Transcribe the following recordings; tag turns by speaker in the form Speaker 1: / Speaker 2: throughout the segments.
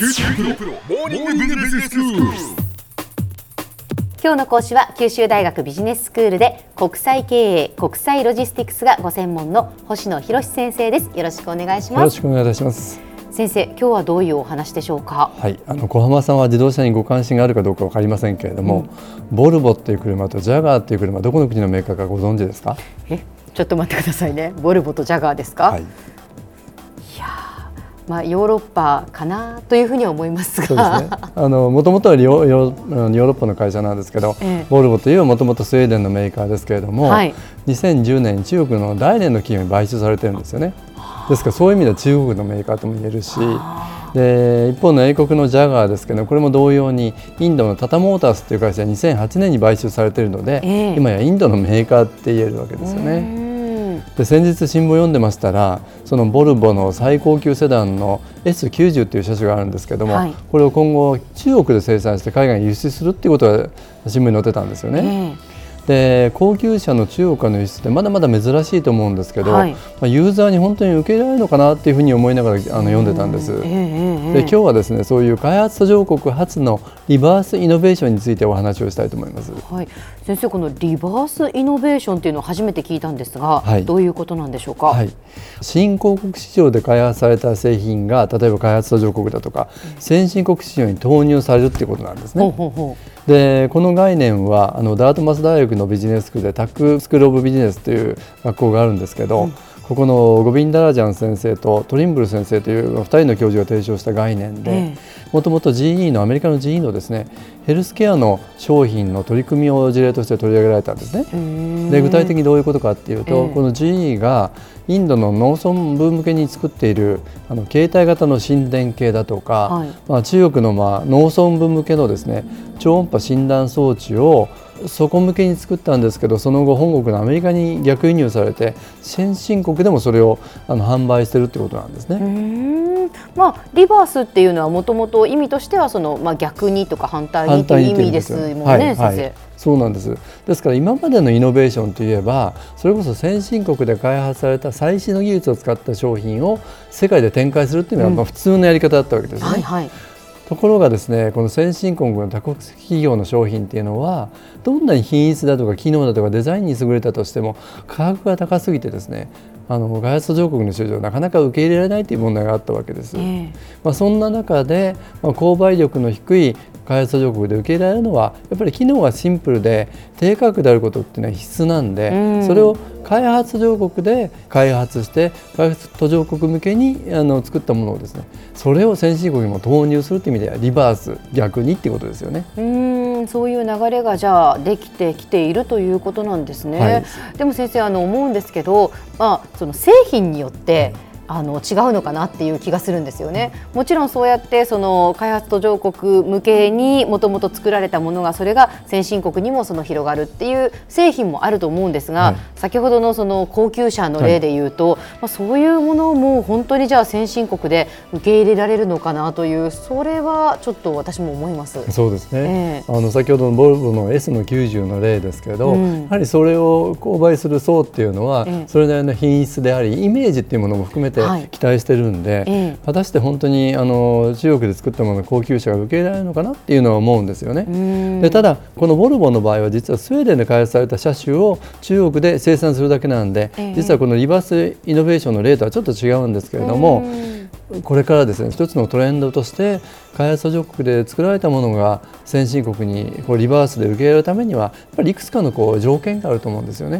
Speaker 1: 九州大学モーニングビジネススクール。
Speaker 2: 今日の講師は九州大学ビジネススクールで国際経営国際ロジスティクスがご専門の星野博先生です。よろしくお願いし
Speaker 3: よろ
Speaker 2: ます
Speaker 3: しくお願いいたします。
Speaker 2: 先生今日はどういうお話でしょうか？
Speaker 3: はい、あの小浜さんは自動車にご関心があるかどうかわかりませんけれども、ボルボっていう車とジャガーっていう車どこの国のメーカーかご存知ですか？
Speaker 2: えちょっと待ってくださいね。ボルボとジャガーですか、
Speaker 3: はい、
Speaker 2: まあヨーロッパかなというふうには思いますが
Speaker 3: そうですね。あの元々はヨーロッパの会社なんですけど、
Speaker 2: ええ
Speaker 3: ボルボというもともとスウェーデンのメーカーですけれども、
Speaker 2: はい
Speaker 3: 2010年に中国の大連の企業に買収されてるんですよね。ですからそういう意味では中国のメーカーとも言えるし。で一方の英国のジャガーですけどこれも同様にインドのタタモータースという会社に2008年に買収されているので、
Speaker 2: ええ
Speaker 3: 今やインドのメーカーって言えるわけですよ
Speaker 2: う
Speaker 3: ね。
Speaker 2: ん
Speaker 3: で先日新聞読んでましたらそのボルボの最高級セダンの S90 っていう車種があるんですけども、
Speaker 2: はい
Speaker 3: これを今後中国で生産して海外に輸出するっていうことが新聞に載ってたんですよね。
Speaker 2: え
Speaker 3: で高級車の中国からの輸出ってまだまだ珍しいと思うんですけど、
Speaker 2: はい
Speaker 3: まあ、ユーザーに本当に受け入れられるのかなっていうふうに思いながらあの読んでたんです。
Speaker 2: ええええ
Speaker 3: で今日はですねそういう開発途上国初のリバースイノベーションについてお話をしたいと思います。
Speaker 2: はい、先生このリバースイノベーションっていうのを初めて聞いたんですが、
Speaker 3: はい
Speaker 2: どういうことなんでしょうか？
Speaker 3: はい、新興国市場で開発された製品が例えば開発途上国だとか先進国市場に投入されるっていうことなんです
Speaker 2: ほう
Speaker 3: ね。
Speaker 2: ほうほ
Speaker 3: でこの概念はあのダートマス大学のビジネススクールでタックスクール・オブ・ビジネスという学校があるんですけど、ここのゴビンダラジャン先生とトリンブル先生という2人の教授が提唱した概念で、
Speaker 2: え
Speaker 3: もともと GE のアメリカの GE のですねヘルスケアの商品の取り組みを事例として取り上げられたんですね。で具体的にどういうことかっていうと、
Speaker 2: ええ。
Speaker 3: この GE がインドの農村部向けに作っているあの携帯型の心電計だとか、
Speaker 2: はい。
Speaker 3: まあ、中国のまあ農村部向けのですね超音波診断装置をそこ向けに作ったんですけどその後本国のアメリカに逆輸入されて先進国でもそれをあの販売してるってことなんですね。
Speaker 2: まあリバースっていうのはもともと意味としてはそのまあ逆にとか反対にという意味ですもんね、
Speaker 3: はい。そうなんですですから今までのイノベーションといえばそれこそ先進国で開発された最新の技術を使った商品を世界で展開するっていうのがまあ普通のやり方だったわけですね。
Speaker 2: はいはい。
Speaker 3: ところがですねこの先進国の多国籍企業の商品っていうのはどんなに品質だとか機能だとかデザインに優れたとしても価格が高すぎてですねあの開発途上国の市場なかなか受け入れられないという問題があったわけです。
Speaker 2: ええ
Speaker 3: まあ、そんな中で、まあ、購買力の低い開発途上国で受け入れられるのはやっぱり機能がシンプルで低価格であることっていうのは必須なんで、
Speaker 2: うん
Speaker 3: それを開発途上国で開発して開発途上国向けにあの作ったものをですねそれを先進国にも投入するという意味ではリバース逆にっていうことですよね。
Speaker 2: うーんそういう流れがじゃあできてきているということなんですね。
Speaker 3: はい
Speaker 2: でも先生あの思うんですけど、まあその製品によって。あの違うのかなっていう気がするんですよね。もちろんそうやってその開発途上国向けにもともと作られたものがそれが先進国にもその広がるっていう製品もあると思うんですが、
Speaker 3: はい。
Speaker 2: 先ほどのその高級車の例で言うと、まあそういうものも本当にじゃあ先進国で受け入れられるのかなというそれはちょっと私も思います。
Speaker 3: そうですね、
Speaker 2: ええ。
Speaker 3: あの先ほどのボルボの S の90の例ですけど、
Speaker 2: うん。
Speaker 3: やはりそれを購買する層っていうのは、
Speaker 2: ええ。
Speaker 3: それなりの品質でありイメージっていうものも含めて
Speaker 2: はい。
Speaker 3: 期待してるんで、
Speaker 2: ええ。
Speaker 3: 果たして本当にあの中国で作ったものの高級車が受け入れられるのかなっていうのは思うんですよね。
Speaker 2: うん。
Speaker 3: でただこのボルボの場合は実はスウェーデンで開発された車種を中国で生産するだけなんで、
Speaker 2: ええ。
Speaker 3: 実はこのリバースイノベーションの例とはちょっと違うんですけれども、これからですね一つのトレンドとして開発途上国で作られたものが先進国にこうリバースで受け入れるためにはやっぱりいくつかのこう条件があると思うんですよね。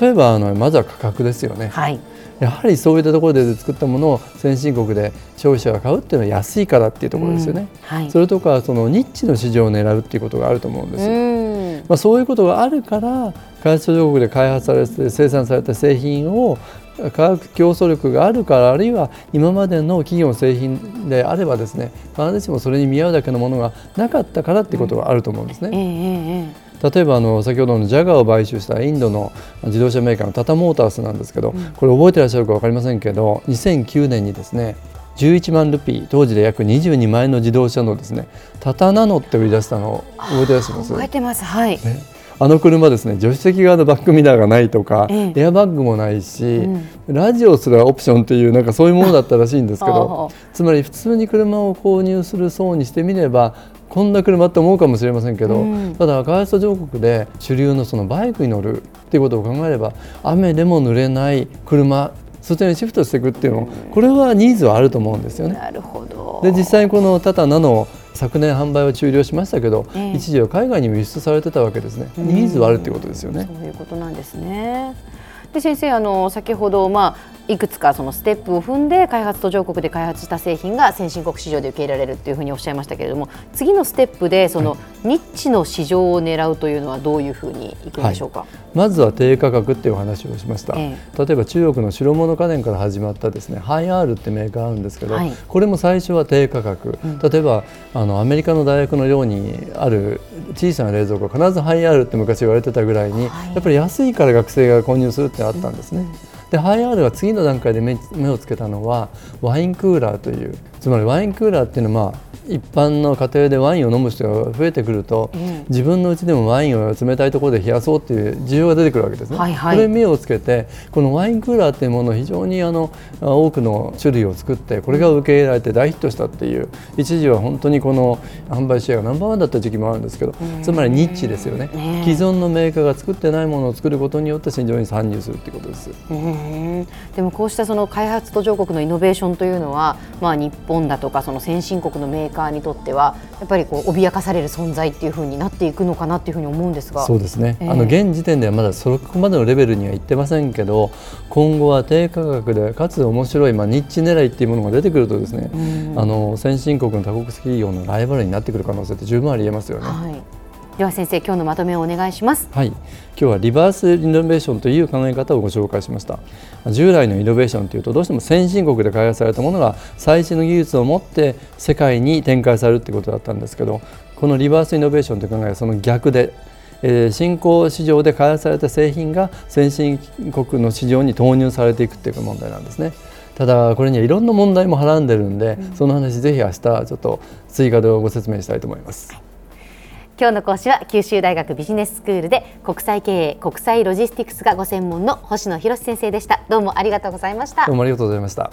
Speaker 3: 例えばあのまずは価格ですよね。
Speaker 2: うはい。
Speaker 3: やはりそういったところで作ったものを先進国で消費者が買うっていうのは安いからっていうところですよね。
Speaker 2: うんはい。
Speaker 3: それとかそのニッチの市場を狙うっていうことがあると思うんですよ。
Speaker 2: うん
Speaker 3: まあ、そういうことがあるから開発途上国で開発されて生産された製品を価格競争力があるからあるいは今までの企業の製品であればですね必ずしもそれに見合うだけのものがなかったからってことがあると思うんです
Speaker 2: ええ
Speaker 3: ね。
Speaker 2: えええ。
Speaker 3: 例えばあの先ほどのジャガーを買収したインドの自動車メーカーのタタモータースなんですけど、これ覚えてらっしゃるか分かりませんけど2009年にですね11万ルピー当時で約22万円の自動車のですねタタナノって売り出したのを覚えてらっしゃいます？
Speaker 2: 覚えてます。はい。
Speaker 3: ね、あの車ですね助手席側のバックミラーがないとか、
Speaker 2: ええ。
Speaker 3: エアバッグもないし、
Speaker 2: うん。
Speaker 3: ラジオすらオプションっていうなんかそういうものだったらしいんですけ
Speaker 2: あ
Speaker 3: ど
Speaker 2: あ
Speaker 3: つまり普通に車を購入する層にしてみればこんな車って思うかもしれませんけど、
Speaker 2: うん。
Speaker 3: ただ開発途上国で主流のそのバイクに乗るっていうことを考えれば雨でも濡れない車そちらにシフトしていくっていうのこれはニーズはあると思うんですよね。
Speaker 2: なるほど。
Speaker 3: で実際にこのタタナの昨年販売は終了しましたけど、
Speaker 2: ええ
Speaker 3: 一時は海外にも輸出されてたわけですね、
Speaker 2: うん
Speaker 3: ニーズはあるっていうことですよね。
Speaker 2: そういうことなんですね。で先生あの先ほどまあいくつかそのステップを踏んで開発途上国で開発した製品が先進国市場で受け入れられるというふうにおっしゃいましたけれども次のステップでそのニッチの市場を狙うというのはどういうふうにいくんでしょうか？
Speaker 3: まずは低価格ってい。うお話をしました、
Speaker 2: え
Speaker 3: 例えば中国の白物家電から始まったですねハイアールってメーカーあるんですけど、
Speaker 2: はい
Speaker 3: これも最初は低価格、例えばあのアメリカの大学の寮にある小さな冷蔵庫必ずハイアールって昔言われてたぐらいに、
Speaker 2: はい。
Speaker 3: やっぱり安いから学生が購入するってあったんですね。でハイアールが次の段階で目をつけたのはワインクーラーというつまりワインクーラーっていうのはまあ一般の家庭でワインを飲む人が増えてくると、
Speaker 2: うん。
Speaker 3: 自分のうちでもワインを冷たいところで冷やそうっていう需要が出てくるわけですね。
Speaker 2: はいはい。
Speaker 3: これに目をつけてこのワインクーラーっていうものを非常にあの多くの種類を作ってこれが受け入れられて大ヒットしたっていう一時は本当にこの販売シェアがナンバーワンだった時期もあるんですけどつまりニッチですよね。
Speaker 2: ね。
Speaker 3: 既存のメーカーが作ってないものを作ることによって市場に参入するっていうことです。
Speaker 2: うん。でもこうしたその開発途上国のイノベーションというのは、まあ、日本だとかその先進国のメーカーにとってはやっぱりこう脅かされる存在っていうふうになっていくのかなっていうふうに思うんですが。
Speaker 3: そうですね、
Speaker 2: ええ。
Speaker 3: あの現時点ではまだそこまでのレベルにはいってませんけど今後は低価格でかつ面白い、まあ、ニッチ狙いっていうものが出てくるとですね、
Speaker 2: うん。
Speaker 3: あの先進国の多国籍企業のライバルになってくる可能性って十分ありえますよね。
Speaker 2: はい、では先生今日のまとめをお願いします。
Speaker 3: はい、今日はリバースイノベーションという考え方をご紹介しました従来のイノベーションというとどうしても先進国で開発されたものが最新の技術を持って世界に展開されるということだったんですけどこのリバースイノベーションという考えはその逆で、えー新興市場で開発された製品が先進国の市場に投入されていくという問題なんですね。ただこれにはいろんな問題もはらんでるんで、その話ぜひ明日ちょっと追加でご説明したいと思います。
Speaker 2: 今日の講師は九州大学ビジネススクールで国際経営国際ロジスティクスがご専門の星野博先生でした。どうもありがとうございました
Speaker 3: どう。もありがとうございました。